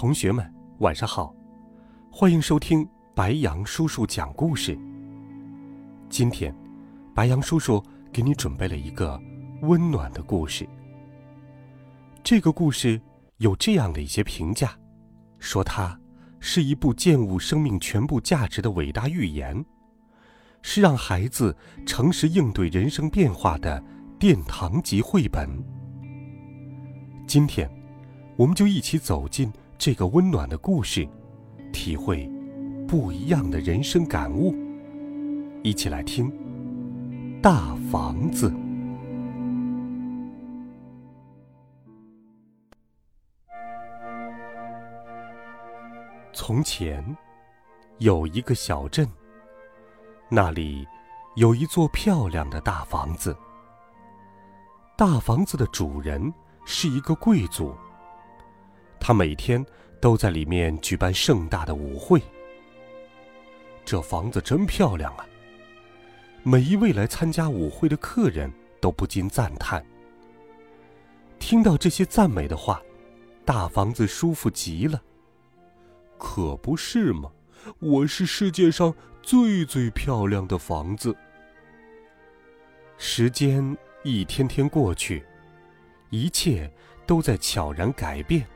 同学们，晚上好！欢迎收听白羊叔叔讲故事。今天，白羊叔叔给你准备了一个温暖的故事。这个故事有这样的一些评价，说它是一部见悟生命全部价值的伟大寓言，是让孩子诚实应对人生变化的殿堂级绘本。今天，我们就一起走进。这个温暖的故事，体会不一样的人生感悟。一起来听《大房子》。从前有一个小镇，那里有一座漂亮的大房子。大房子的主人是一个贵族。他每天都在里面举办盛大的舞会。这房子真漂亮啊！每一位来参加舞会的客人都不禁赞叹。听到这些赞美的话，大房子舒服极了。可不是吗！我是世界上最最漂亮的房子。时间一天天过去，一切都在悄然改变。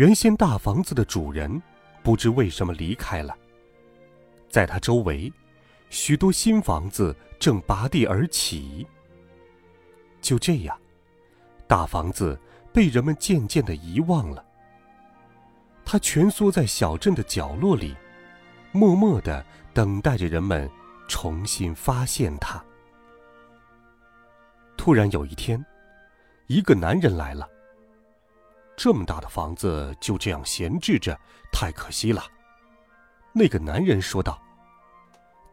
原先大房子的主人，不知为什么离开了。在他周围，许多新房子正拔地而起。就这样，大房子被人们渐渐的遗忘了。他蜷缩在小镇的角落里，默默的等待着人们重新发现它。突然有一天，一个男人来了。这么大的房子就这样闲置着，太可惜了。”那个男人说道。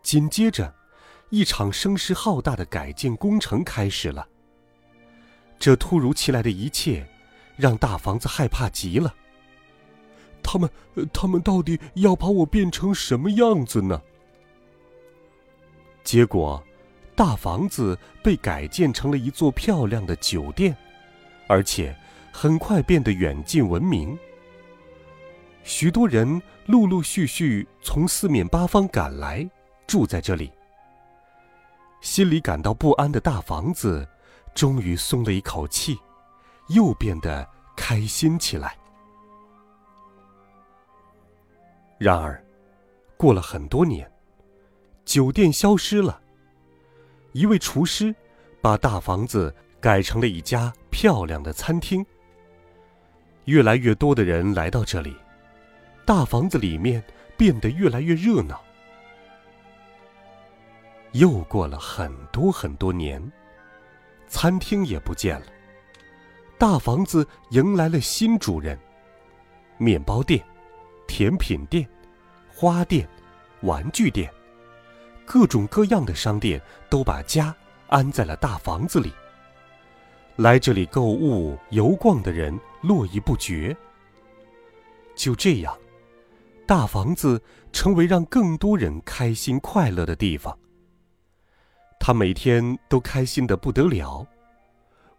紧接着，一场声势浩大的改建工程开始了。这突如其来的一切，让大房子害怕极了。他们，他们到底要把我变成什么样子呢？结果，大房子被改建成了一座漂亮的酒店，而且。很快变得远近闻名，许多人陆陆续续从四面八方赶来，住在这里。心里感到不安的大房子，终于松了一口气，又变得开心起来。然而，过了很多年，酒店消失了。一位厨师把大房子改成了一家漂亮的餐厅。越来越多的人来到这里，大房子里面变得越来越热闹。又过了很多很多年，餐厅也不见了，大房子迎来了新主人。面包店、甜品店、花店、玩具店，各种各样的商店都把家安在了大房子里。来这里购物、游逛的人络绎不绝。就这样，大房子成为让更多人开心快乐的地方。他每天都开心的不得了。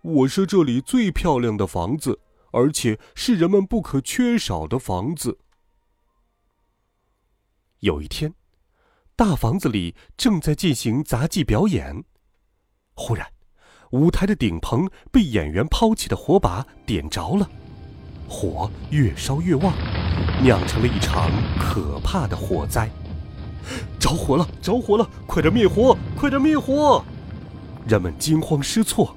我是这里最漂亮的房子，而且是人们不可缺少的房子。有一天，大房子里正在进行杂技表演，忽然。舞台的顶棚被演员抛弃的火把点着了，火越烧越旺，酿成了一场可怕的火灾。着火了！着火了！快点灭火！快点灭火！人们惊慌失措。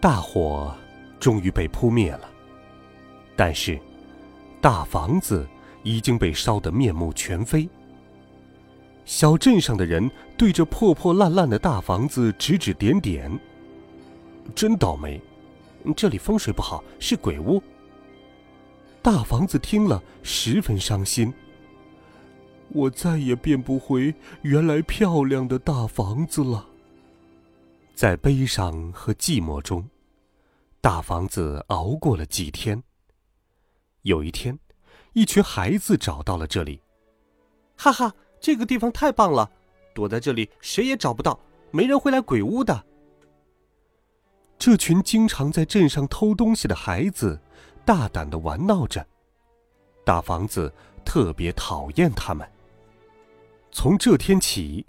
大火终于被扑灭了，但是大房子已经被烧得面目全非。小镇上的人对着破破烂烂的大房子指指点点。真倒霉，这里风水不好，是鬼屋。大房子听了十分伤心。我再也变不回原来漂亮的大房子了。在悲伤和寂寞中，大房子熬过了几天。有一天，一群孩子找到了这里。哈哈，这个地方太棒了，躲在这里谁也找不到，没人会来鬼屋的。这群经常在镇上偷东西的孩子，大胆的玩闹着。大房子特别讨厌他们。从这天起，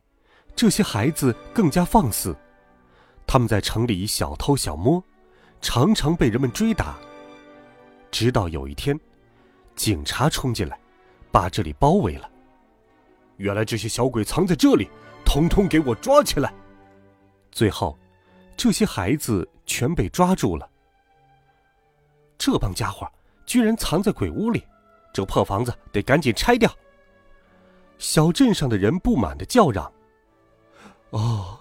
这些孩子更加放肆。他们在城里小偷小摸，常常被人们追打。直到有一天，警察冲进来，把这里包围了。原来这些小鬼藏在这里，统统给我抓起来！最后，这些孩子全被抓住了。这帮家伙居然藏在鬼屋里，这破房子得赶紧拆掉！小镇上的人不满的叫嚷：“啊，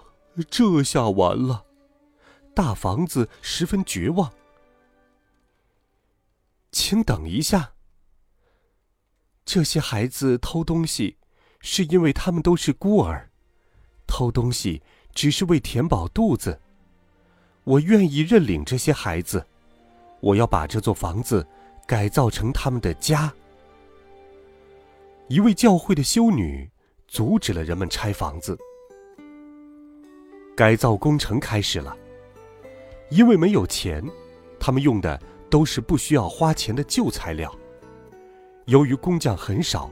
这下完了！”大房子十分绝望。请等一下。这些孩子偷东西，是因为他们都是孤儿，偷东西只是为填饱肚子。我愿意认领这些孩子，我要把这座房子改造成他们的家。一位教会的修女阻止了人们拆房子。改造工程开始了。因为没有钱，他们用的都是不需要花钱的旧材料。由于工匠很少，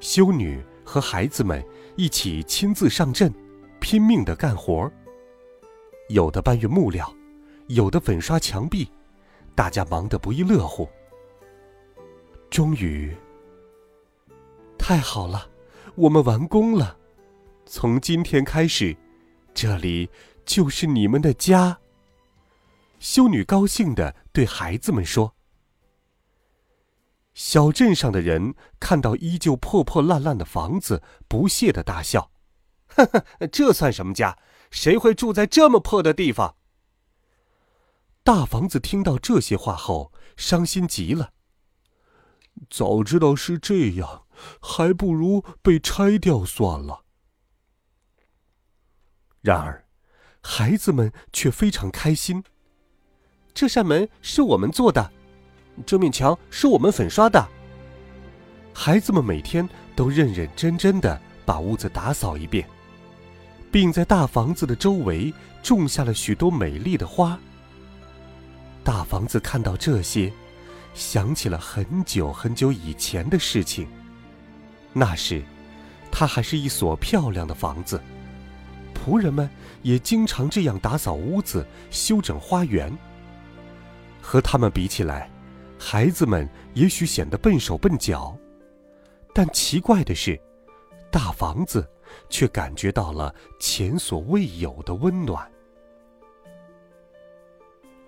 修女和孩子们一起亲自上阵，拼命的干活。有的搬运木料，有的粉刷墙壁，大家忙得不亦乐乎。终于。太好了，我们完工了。从今天开始，这里就是你们的家。修女高兴的对孩子们说。小镇上的人看到依旧破破烂烂的房子，不屑的大笑：“呵呵，这算什么家？谁会住在这么破的地方？”大房子听到这些话后，伤心极了。早知道是这样。还不如被拆掉算了。然而，孩子们却非常开心。这扇门是我们做的，这面墙是我们粉刷的。孩子们每天都认认真真的把屋子打扫一遍，并在大房子的周围种下了许多美丽的花。大房子看到这些，想起了很久很久以前的事情。那时，它还是一所漂亮的房子，仆人们也经常这样打扫屋子、修整花园。和他们比起来，孩子们也许显得笨手笨脚，但奇怪的是，大房子却感觉到了前所未有的温暖。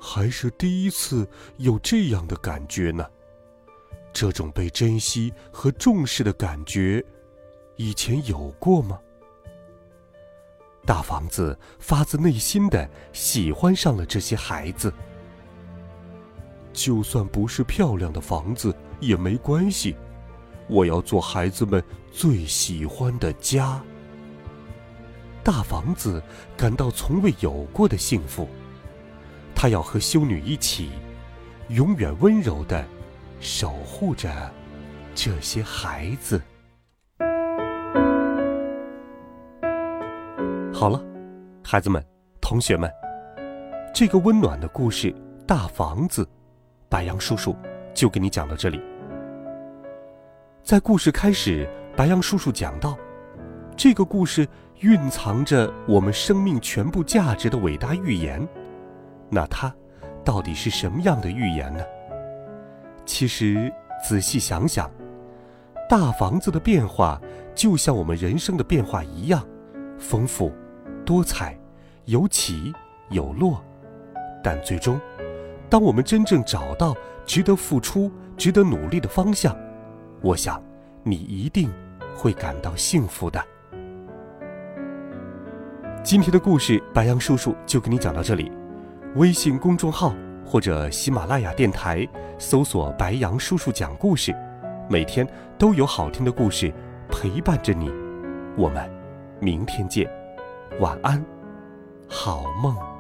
还是第一次有这样的感觉呢。这种被珍惜和重视的感觉，以前有过吗？大房子发自内心的喜欢上了这些孩子。就算不是漂亮的房子也没关系，我要做孩子们最喜欢的家。大房子感到从未有过的幸福，他要和修女一起，永远温柔的。守护着这些孩子。好了，孩子们、同学们，这个温暖的故事《大房子》，白杨叔叔就给你讲到这里。在故事开始，白杨叔叔讲到，这个故事蕴藏着我们生命全部价值的伟大预言。那它到底是什么样的预言呢？其实，仔细想想，大房子的变化就像我们人生的变化一样，丰富、多彩，有起有落。但最终，当我们真正找到值得付出、值得努力的方向，我想，你一定会感到幸福的。今天的故事，白杨叔叔就给你讲到这里。微信公众号。或者喜马拉雅电台搜索“白杨叔叔讲故事”，每天都有好听的故事陪伴着你。我们明天见，晚安，好梦。